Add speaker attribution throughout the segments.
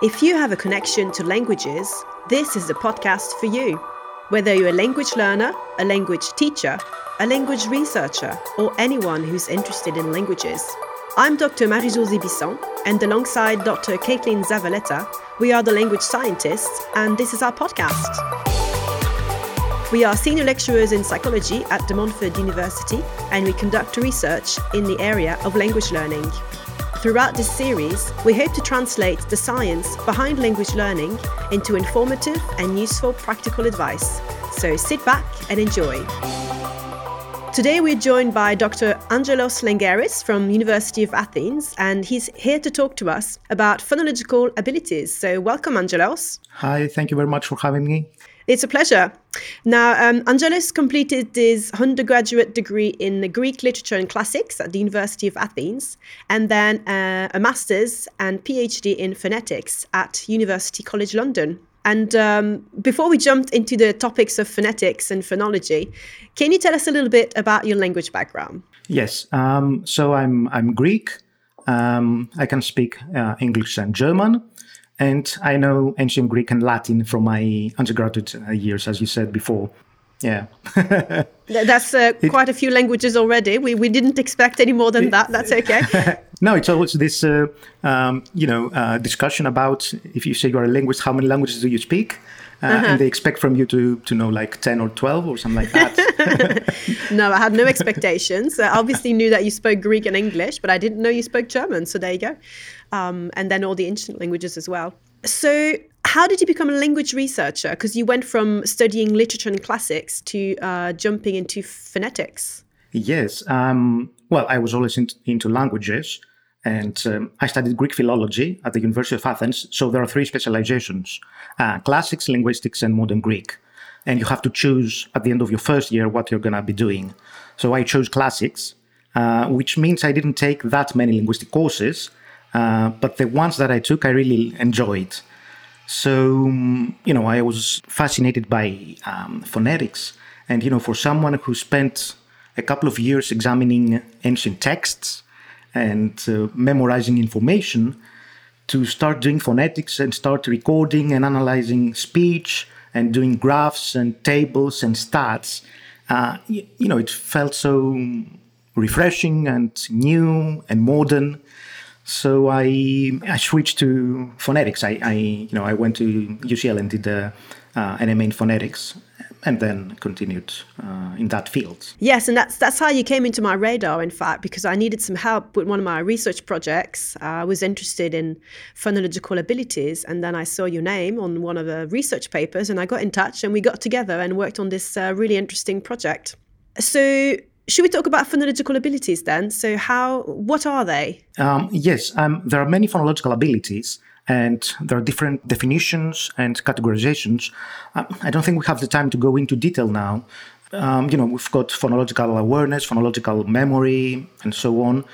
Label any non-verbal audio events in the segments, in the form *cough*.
Speaker 1: If you have a connection to languages, this is the podcast for you. Whether you're a language learner, a language teacher, a language researcher, or anyone who's interested in languages. I'm Dr. Marie-Josée Bisson, and alongside Dr. Caitlin Zavaleta, we are the language scientists, and this is our podcast. We are senior lecturers in psychology at De Montfort University, and we conduct research in the area of language learning. Throughout this series, we hope to translate the science behind language learning into informative and useful practical advice. So sit back and enjoy. Today we're joined by Dr. Angelos Lengeris from University of Athens and he's here to talk to us about phonological abilities. So welcome Angelos.
Speaker 2: Hi, thank you very much for having me.
Speaker 1: It's a pleasure. Now, um, Angelos completed his undergraduate degree in Greek literature and classics at the University of Athens, and then uh, a master's and PhD in phonetics at University College London. And um, before we jumped into the topics of phonetics and phonology, can you tell us a little bit about your language background?
Speaker 2: Yes. Um, so I'm I'm Greek. Um, I can speak uh, English and German. And I know ancient Greek and Latin from my undergraduate uh, years, as you said before. Yeah. *laughs*
Speaker 1: That's uh, quite a few languages already. We, we didn't expect any more than that. That's *laughs* okay.
Speaker 2: no, it's always this, uh, um, you know, uh, discussion about if you say you're a linguist, how many languages do you speak? Uh, uh-huh. and they expect from you to to know like 10 or 12 or something like that. *laughs*
Speaker 1: No i had no expectations. I obviously knew that you spoke greek and english but i didn't know you spoke german so there you go. Um, and then all the ancient languages as well. So how did you become a language researcher? Because you went from studying literature and classics to uh, jumping into phonetics.
Speaker 2: Yes um, well i was always in, into languages and um, I studied Greek philology at the University of Athens. So there are three specializations uh, classics, linguistics, and modern Greek. And you have to choose at the end of your first year what you're going to be doing. So I chose classics, uh, which means I didn't take that many linguistic courses, uh, but the ones that I took, I really enjoyed. So, um, you know, I was fascinated by um, phonetics. And, you know, for someone who spent a couple of years examining ancient texts, and uh, memorizing information to start doing phonetics and start recording and analyzing speech and doing graphs and tables and stats. Uh, you, you, know, it felt so refreshing and new and modern. So I I switched to phonetics. I, I you know I went to UCL and did uh, an MA in phonetics, and then continued uh, in that field.
Speaker 1: Yes, and that's that's how you came into my radar, in fact, because I needed some help with one of my research projects. Uh, I was interested in phonological abilities, and then I saw your name on one of the research papers, and I got in touch, and we got together and worked on this uh, really interesting project. So. Should we talk about phonological abilities then? So, how, what are they?
Speaker 2: Um, yes, um, there are many phonological abilities and there are different definitions and categorizations. Um, I don't think we have the time to go into detail now. Um, you know, we've got phonological awareness, phonological memory, and so on.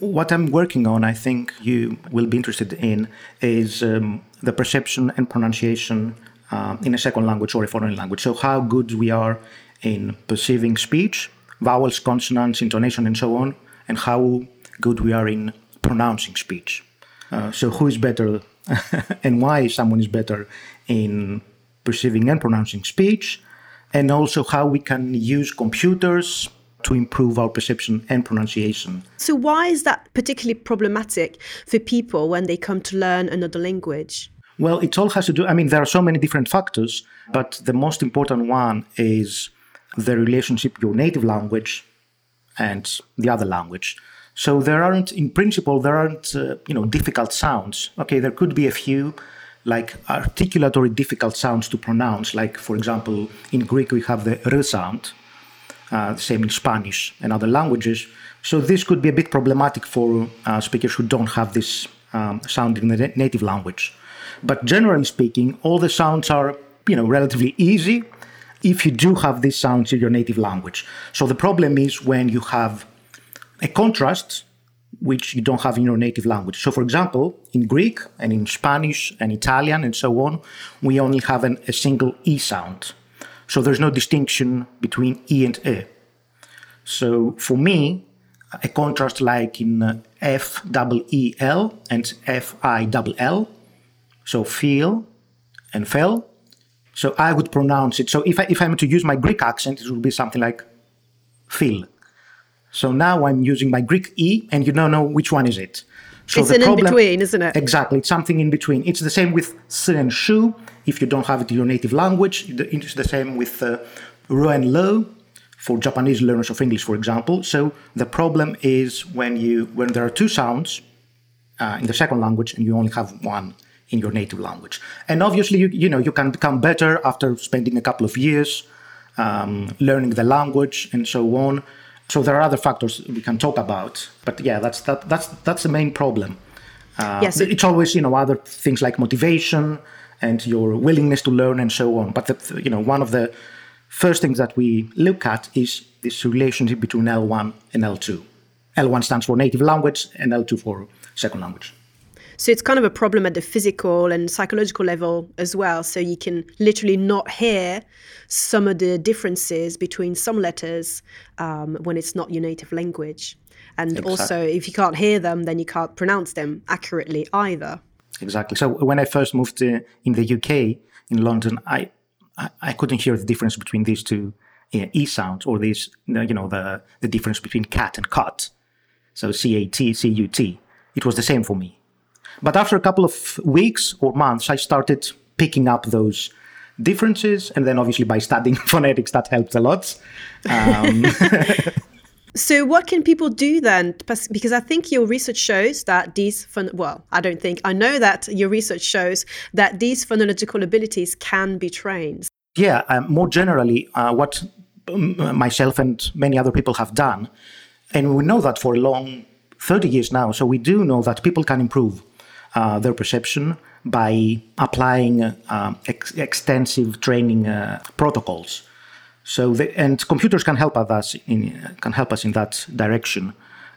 Speaker 2: What I'm working on, I think you will be interested in, is um, the perception and pronunciation uh, in a second language or a foreign language. So, how good we are in perceiving speech, vowels, consonants, intonation, and so on, and how good we are in pronouncing speech. Uh, so, who is better *laughs* and why someone is better in perceiving and pronouncing speech, and also how we can use computers to improve our perception and pronunciation.
Speaker 1: So, why is that particularly problematic for people when they come to learn another language?
Speaker 2: Well, it all has to do, I mean, there are so many different factors, but the most important one is the relationship your native language and the other language. So there aren't, in principle, there aren't, uh, you know, difficult sounds. Okay, there could be a few, like articulatory difficult sounds to pronounce. Like, for example, in Greek we have the r sound, uh, same in Spanish and other languages. So this could be a bit problematic for uh, speakers who don't have this um, sound in the native language. But generally speaking, all the sounds are, you know, relatively easy if you do have these sounds in your native language. So the problem is when you have a contrast which you don't have in your native language. So, for example, in Greek and in Spanish and Italian and so on, we only have an, a single E sound. So, there's no distinction between E and E. So, for me, a contrast like in uh, F double E L and F I double L. So feel and fell. So I would pronounce it. So if I, if I'm to use my Greek accent, it would be something like feel. So now I'm using my Greek E, and you don't know which one is it. So
Speaker 1: it's an problem, in between, isn't it?
Speaker 2: Exactly. It's something in between. It's the same with s and shu. If you don't have it in your native language, it's the same with uh, ro and lo for Japanese learners of English, for example. So the problem is when you when there are two sounds uh, in the second language and you only have one in your native language. And obviously, you, you know you can become better after spending a couple of years um, learning the language and so on. So there are other factors we can talk about, but yeah, that's that, that's that's the main problem. Uh, yes, it's always you know other things like motivation and your willingness to learn and so on. But the, you know one of the first things that we look at is this relationship between L1 and L2. L1 stands for native language and L2 for second language.
Speaker 1: So it's kind of a problem at the physical and psychological level as well. So you can literally not hear some of the differences between some letters um, when it's not your native language. And exactly. also, if you can't hear them, then you can't pronounce them accurately either.
Speaker 2: Exactly. So when I first moved to, in the UK, in London, I, I, I couldn't hear the difference between these two e sounds or these, you know, the, the difference between cat and cut. So C A T C U T. It was the same for me. But after a couple of weeks or months, I started picking up those differences. And then obviously by studying *laughs* phonetics, that helped a lot. Um, *laughs*
Speaker 1: so what can people do then? Because I think your research shows that these, phon- well, I don't think, I know that your research shows that these phonological abilities can be trained.
Speaker 2: Yeah, um, more generally, uh, what um, myself and many other people have done, and we know that for a long 30 years now, so we do know that people can improve uh, their perception by applying uh, ex- extensive training uh, protocols. So the, and computers can help us in can help us in that direction.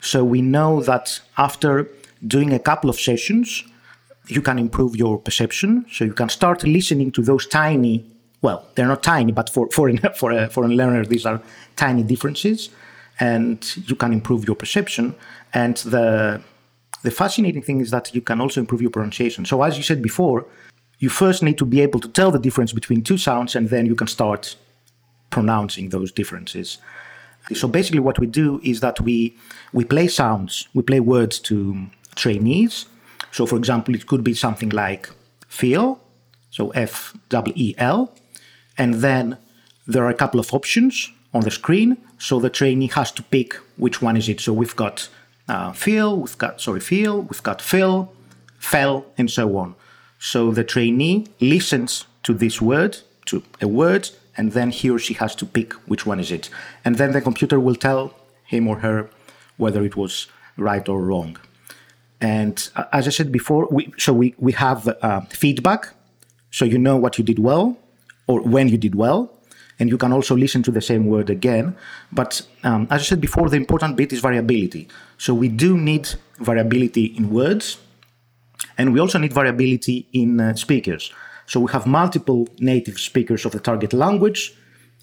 Speaker 2: So we know that after doing a couple of sessions, you can improve your perception. So you can start listening to those tiny, well, they're not tiny, but for for *laughs* for a foreign learner, these are tiny differences, and you can improve your perception. And the the fascinating thing is that you can also improve your pronunciation. So, as you said before, you first need to be able to tell the difference between two sounds, and then you can start pronouncing those differences. So, basically, what we do is that we we play sounds, we play words to trainees. So, for example, it could be something like feel, so F W E L, and then there are a couple of options on the screen. So the trainee has to pick which one is it. So we've got uh, feel, we've got, sorry, feel, we've got fill, fell, and so on. So the trainee listens to this word, to a word, and then he or she has to pick which one is it. And then the computer will tell him or her whether it was right or wrong. And uh, as I said before, we, so we, we have uh, feedback, so you know what you did well or when you did well and you can also listen to the same word again. But um, as I said before, the important bit is variability. So we do need variability in words, and we also need variability in uh, speakers. So we have multiple native speakers of the target language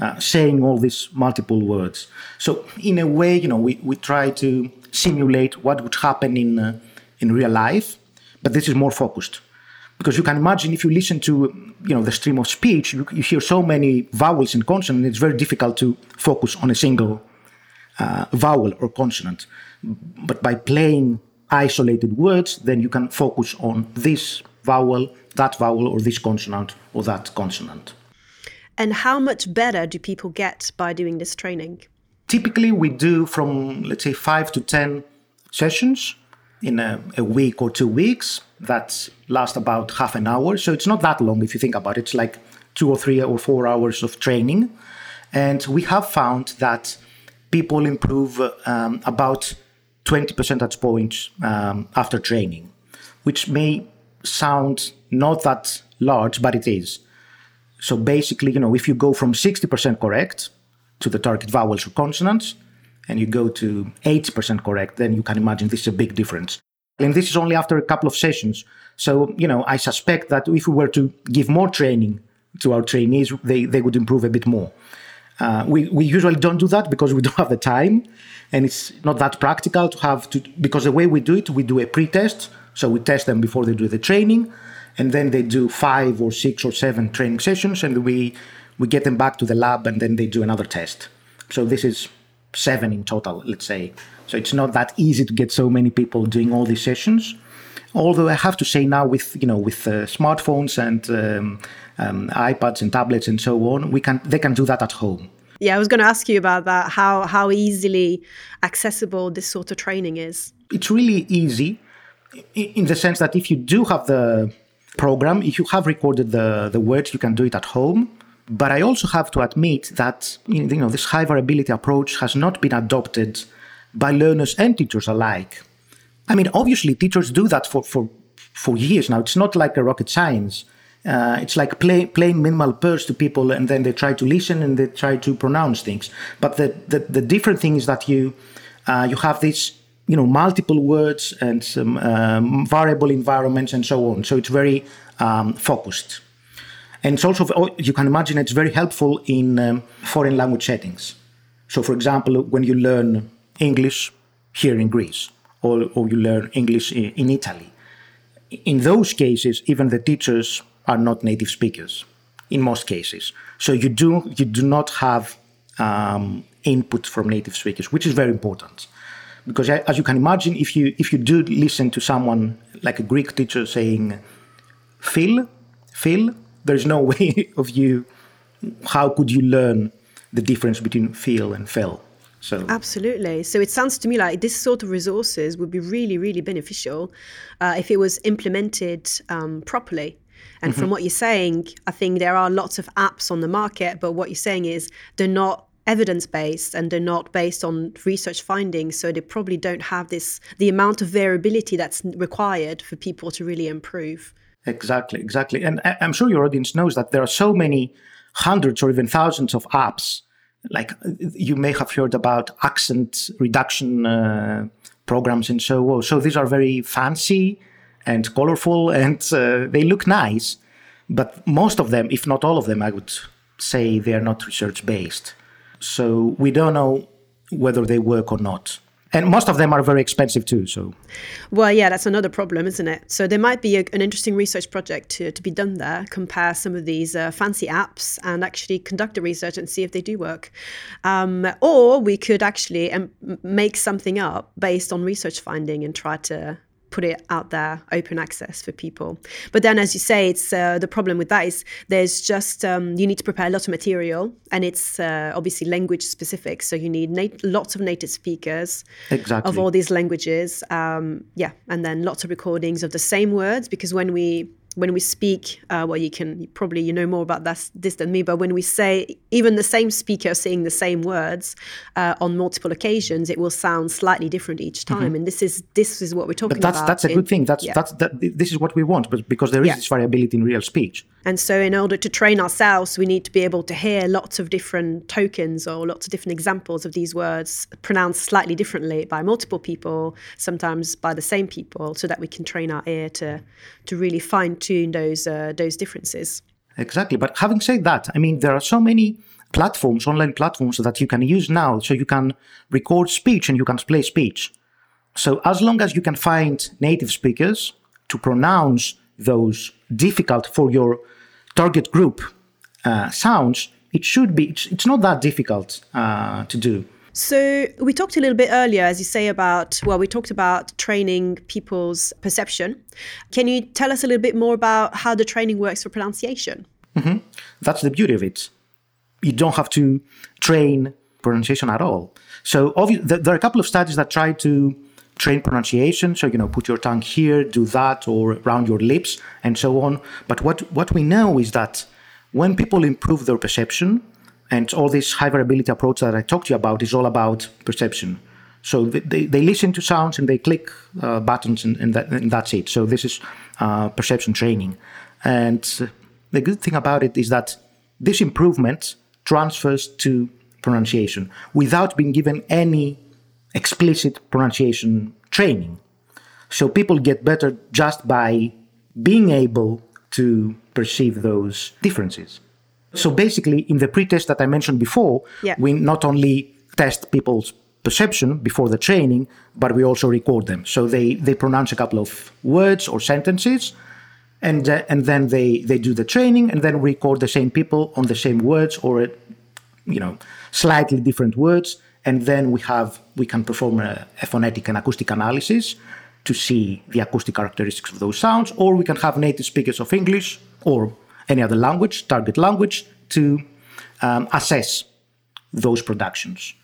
Speaker 2: uh, saying all these multiple words. So in a way, you know, we, we try to simulate what would happen in uh, in real life, but this is more focused because you can imagine if you listen to you know the stream of speech you, you hear so many vowels and consonants it's very difficult to focus on a single uh, vowel or consonant. But by playing isolated words then you can focus on this vowel that vowel or this consonant or that consonant.
Speaker 1: And how much better do people get by doing this training?
Speaker 2: Typically we do from let's say 5 to 10 sessions in a, a, week or two weeks that last about half an hour. So it's not that long if you think about it. It's like two or three or four hours of training. And we have found that people improve um, about 20 percentage points um, after training, which may sound not that large, but it is. So basically, you know, if you go from 60% correct to the target vowels or consonants, and you go to 80% correct, then you can imagine this is a big difference. And this is only after a couple of sessions. So, you know, I suspect that if we were to give more training to our trainees, they, they would improve a bit more. Uh, we, we usually don't do that because we don't have the time and it's not that practical to have to, because the way we do it, we do a pre test. So we test them before they do the training. and then they do five or six or seven training sessions, and we we get them back to the lab, and then they do another test. So this is seven in total, let's say. So it's not that easy to get so many people doing all these sessions. Although I have to say now, with you know, with uh, smartphones and um, um, iPads and tablets and so on, we can they can do that at home.
Speaker 1: Yeah, I was going to ask you about that. How how easily accessible this sort of training is?
Speaker 2: It's really easy, in the sense that if you do have the program, if you have recorded the the words, you can do it at home. But I also have to admit that you know this high variability approach has not been adopted by learners and teachers alike. I mean, obviously, teachers do that for for for years now. It's not like a rocket science. Uh, it's like play, playing minimal pairs to people, and then they try to listen and they try to pronounce things. But the the, the different thing is that you uh, you have these you know multiple words and some um, variable environments and so on. So it's very um, focused, and it's also oh, you can imagine it's very helpful in um, foreign language settings. So, for example, when you learn English here in Greece, or, or you learn English in, Italy, in those cases, even the teachers are not native speakers in most cases. So you do you do not have um, input from native speakers, which is very important. Because as you can imagine, if you if you do listen to someone like a Greek teacher saying "Phil," "Phil," there's no *laughs* way of you. How could you learn the difference between feel and "Phil"?
Speaker 1: So absolutely. So it sounds to me like this sort of resources would be really, really beneficial uh, if it was implemented um, properly. And mm-hmm. from what you're saying, I think there are lots of apps on the market, but what you're saying is they're not evidence based and they're not based on research findings so they probably don't have this the amount of variability that's required for people to really improve
Speaker 2: exactly exactly and i'm sure your audience knows that there are so many hundreds or even thousands of apps like you may have heard about accent reduction uh, programs and so on so these are very fancy and colorful *laughs* and uh, they look nice. But most of them, if not all of them, I would say they are not research based. So we don't know whether they work or not. And most of them are very expensive too. So,
Speaker 1: well, yeah, that's another problem, isn't it? So there might be a, an interesting research project to, to be done there. Compare some of these uh, fancy apps and actually conduct the research and see if they do work. Um, or we could actually um, make something up based on research finding and try to put it out there, open access for people. But then, as you say, it's uh, the problem with that is there's just um, you need to prepare a lot of material, and it's uh, obviously language specific. So you need nat- lots of native speakers
Speaker 2: exactly.
Speaker 1: of all these languages. Um, yeah, and then lots of recordings of the same words because when we when we speak, uh, well, you can probably you know more about this, this than me, but when we say even the same speaker saying the same words uh, on multiple occasions, it will sound slightly different each time. Mm-hmm. And this is this is what we're talking
Speaker 2: but that's,
Speaker 1: about.
Speaker 2: That's a good thing. That's yeah. that's that, this is what we want, but because there is yeah. this variability in real speech.
Speaker 1: And so, in order to train ourselves, we need to be able to hear lots of different tokens or lots of different examples of these words pronounced slightly differently by multiple people, sometimes by the same people, so that we can train our ear to to really fine those uh, those differences.
Speaker 2: Exactly. But having said that, I mean, there are so many platforms, online platforms that you can use now. So you can record speech and you can play speech. So as long as you can find native speakers to pronounce those difficult for your target group uh, sounds, it should be, it's, it's not that difficult uh, to do.
Speaker 1: So we talked a little bit earlier, as you say, about well, we talked about training people's perception. Can you tell us a little bit more about how the training works for pronunciation?
Speaker 2: Mm-hmm. That's the beauty of it. You don't have to train pronunciation at all. So obvi- there are a couple of studies that try to train pronunciation. So you know, put your tongue here, do that, or around your lips, and so on. But what what we know is that when people improve their perception, and all this high variability approach that I talked to you about is all about perception. So they, they listen to sounds and they click uh, buttons and, and, that, and, that's it. So this is uh, perception training. And the good thing about it is that this improvement transfers to pronunciation without being given any explicit pronunciation training. So people get better just by being able to perceive those differences. So basically, in the pre-test that I mentioned before, yeah. we not only test people's perception before the training, but we also record them. So they, they pronounce a couple of words or sentences, and uh, and then they they do the training and then record the same people on the same words or you know slightly different words and then we have we can perform a, a, phonetic and acoustic analysis to see the acoustic characteristics of those sounds or we can have native speakers of english or any other language target language to um, assess those productions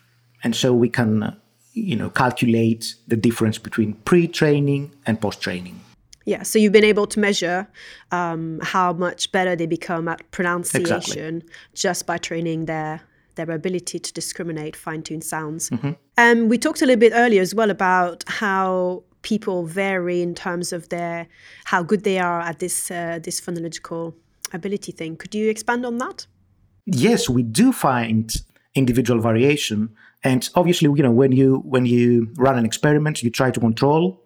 Speaker 2: and so we can uh, you know calculate the difference between pre-training and post-training
Speaker 1: yeah, so you've been able to measure um, how much better they become at pronunciation
Speaker 2: exactly.
Speaker 1: just by training their their ability to discriminate fine-tuned sounds.
Speaker 2: Mm-hmm.
Speaker 1: And we talked a little bit earlier as well about how people vary in terms of their how good they are at this uh, this phonological ability thing. Could you expand on that?
Speaker 2: Yes, we do find individual variation, and obviously, you know, when you when you run an experiment, you try to control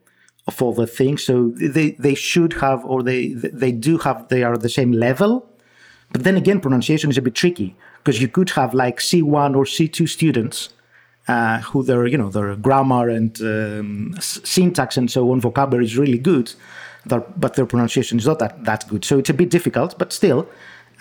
Speaker 2: all the things. So they, they should have, or they they do have, they are the same level. But then again, pronunciation is a bit tricky because you could have like C1 or C2 students uh, who their you know their grammar and um, syntax and so on vocabulary is really good, but their pronunciation is not that that good. So it's a bit difficult, but still.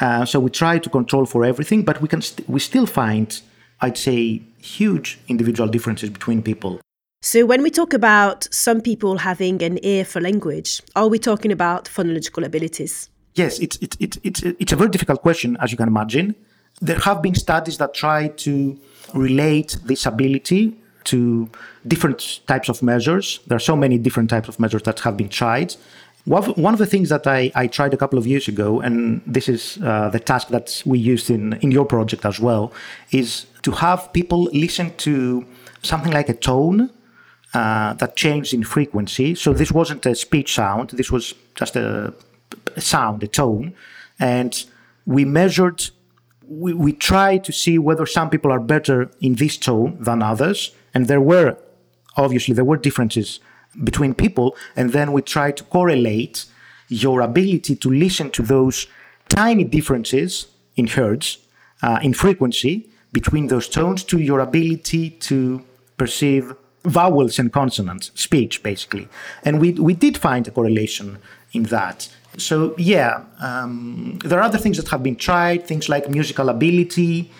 Speaker 2: Uh, so we try to control for everything, but we can st- we still find, I'd say, huge individual differences between people.
Speaker 1: So, when we talk about some people having an ear for language, are we talking about phonological abilities?
Speaker 2: Yes, it's, it, it, it's, it's a very difficult question, as you can imagine. There have been studies that try to relate this ability to different types of measures. There are so many different types of measures that have been tried. One of the things that I, I tried a couple of years ago, and this is uh, the task that we used in, in your project as well, is to have people listen to something like a tone uh, that changed in frequency. So this wasn't a speech sound, this was just a, a sound, a tone. And we measured, we, we tried to see whether some people are better in this tone than others. And there were, obviously, there were differences between people. And then we tried to correlate your ability to listen to those tiny differences in hertz, uh, in frequency, between those tones to your ability to perceive vowels and consonants, speech basically. And we, we did find a correlation in that. So, yeah, um, there are other things that have been tried, things like musical ability.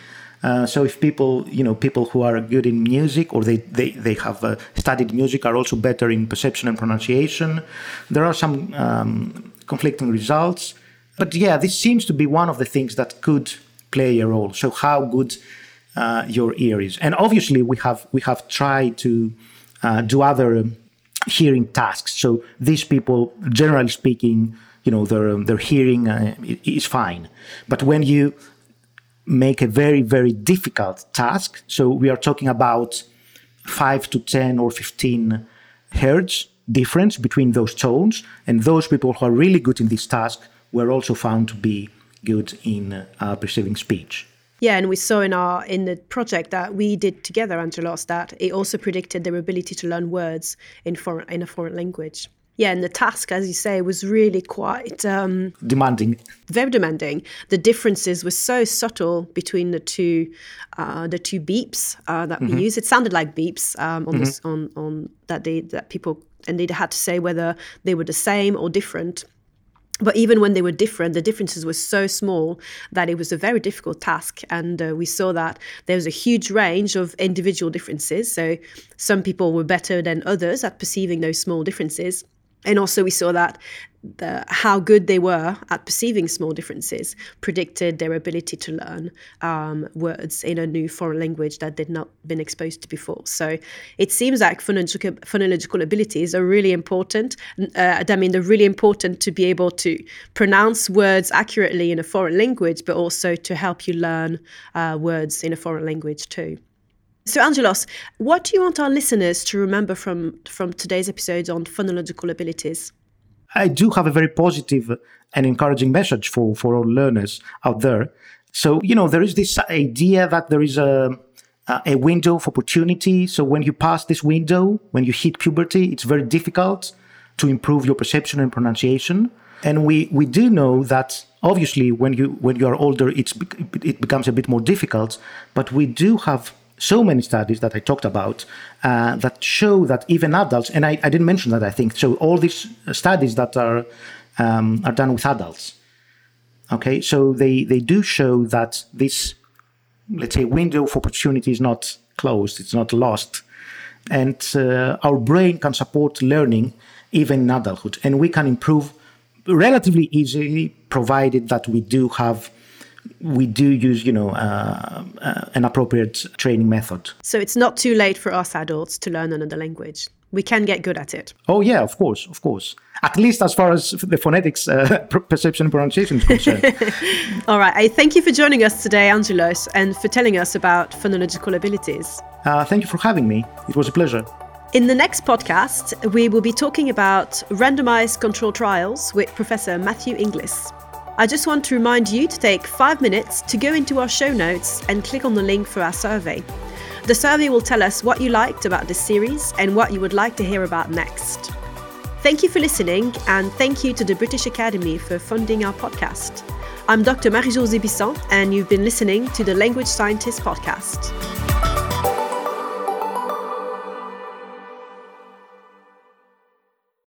Speaker 2: Uh, so if people, you know, people who are good in music or they, they, they have uh, studied music are also better in perception and pronunciation. There are some um, conflicting results. But yeah, this seems to be one of the things that could play a role. So how good uh, your ears. And obviously, we have we have tried to uh, do other um, hearing tasks. So these people, generally speaking, you know, their their hearing uh, is fine. But when you make a very very difficult task, so we are talking about five to ten or fifteen hertz difference between those tones, and those people who are really good in this task were also found to be good in uh, perceiving speech.
Speaker 1: Yeah, and we saw in our in the project that we did together, Angelos, that it also predicted their ability to learn words in foreign in a foreign language. Yeah, and the task, as you say, was really quite um,
Speaker 2: demanding.
Speaker 1: Very demanding. The differences were so subtle between the two, uh, the two beeps uh, that mm-hmm. we used. It sounded like beeps um, on, mm-hmm. this, on on that they that people and they had to say whether they were the same or different but even when they were different, the differences were so small that it was a very difficult task. And uh, we saw that there was a huge range of individual differences. So some people were better than others at perceiving those small differences. And also, we saw that the, how good they were at perceiving small differences predicted their ability to learn um, words in a new foreign language that they'd not been exposed to before. So it seems like phonological, phonological abilities are really important. Uh, I mean, they're really important to be able to pronounce words accurately in a foreign language, but also to help you learn uh, words in a foreign language too. So, Angelos, what do you want our listeners to remember from, from today's episode on phonological abilities?
Speaker 2: I do have a very positive and encouraging message for, for all learners out there. So, you know, there is this idea that there is a, a window of opportunity. So, when you pass this window, when you hit puberty, it's very difficult to improve your perception and pronunciation. And we, we do know that obviously when you when you are older, it's it becomes a bit more difficult. But we do have so many studies that I talked about uh, that show that even adults, and I, I, didn't mention that I think, so all these studies that are um, are done with adults. Okay, so they, they do show that this, let's say, window of opportunity is not closed, it's not lost. And uh, our brain can support learning even in adulthood. And we can improve relatively easily, provided that we do have we do use, you know, uh, uh, an appropriate training method.
Speaker 1: So it's not too late for us adults to learn another language. We can get good at it.
Speaker 2: Oh yeah, of course, of course. At least as far as the phonetics, uh, *laughs* perception, and pronunciation is concerned. *laughs*
Speaker 1: All right. I thank you for joining us today, Angelos, and for telling us about phonological abilities.
Speaker 2: Uh, thank you for having me. It was a pleasure.
Speaker 1: In the next podcast, we will be talking about randomized control trials with Professor Matthew Inglis. I just want to remind you to take five minutes to go into our show notes and click on the link for our survey. The survey will tell us what you liked about this series and what you would like to hear about next. Thank you for listening, and thank you to the British Academy for funding our podcast. I'm Dr. Marie-Josée Bisson, and you've been listening to the Language Scientist Podcast.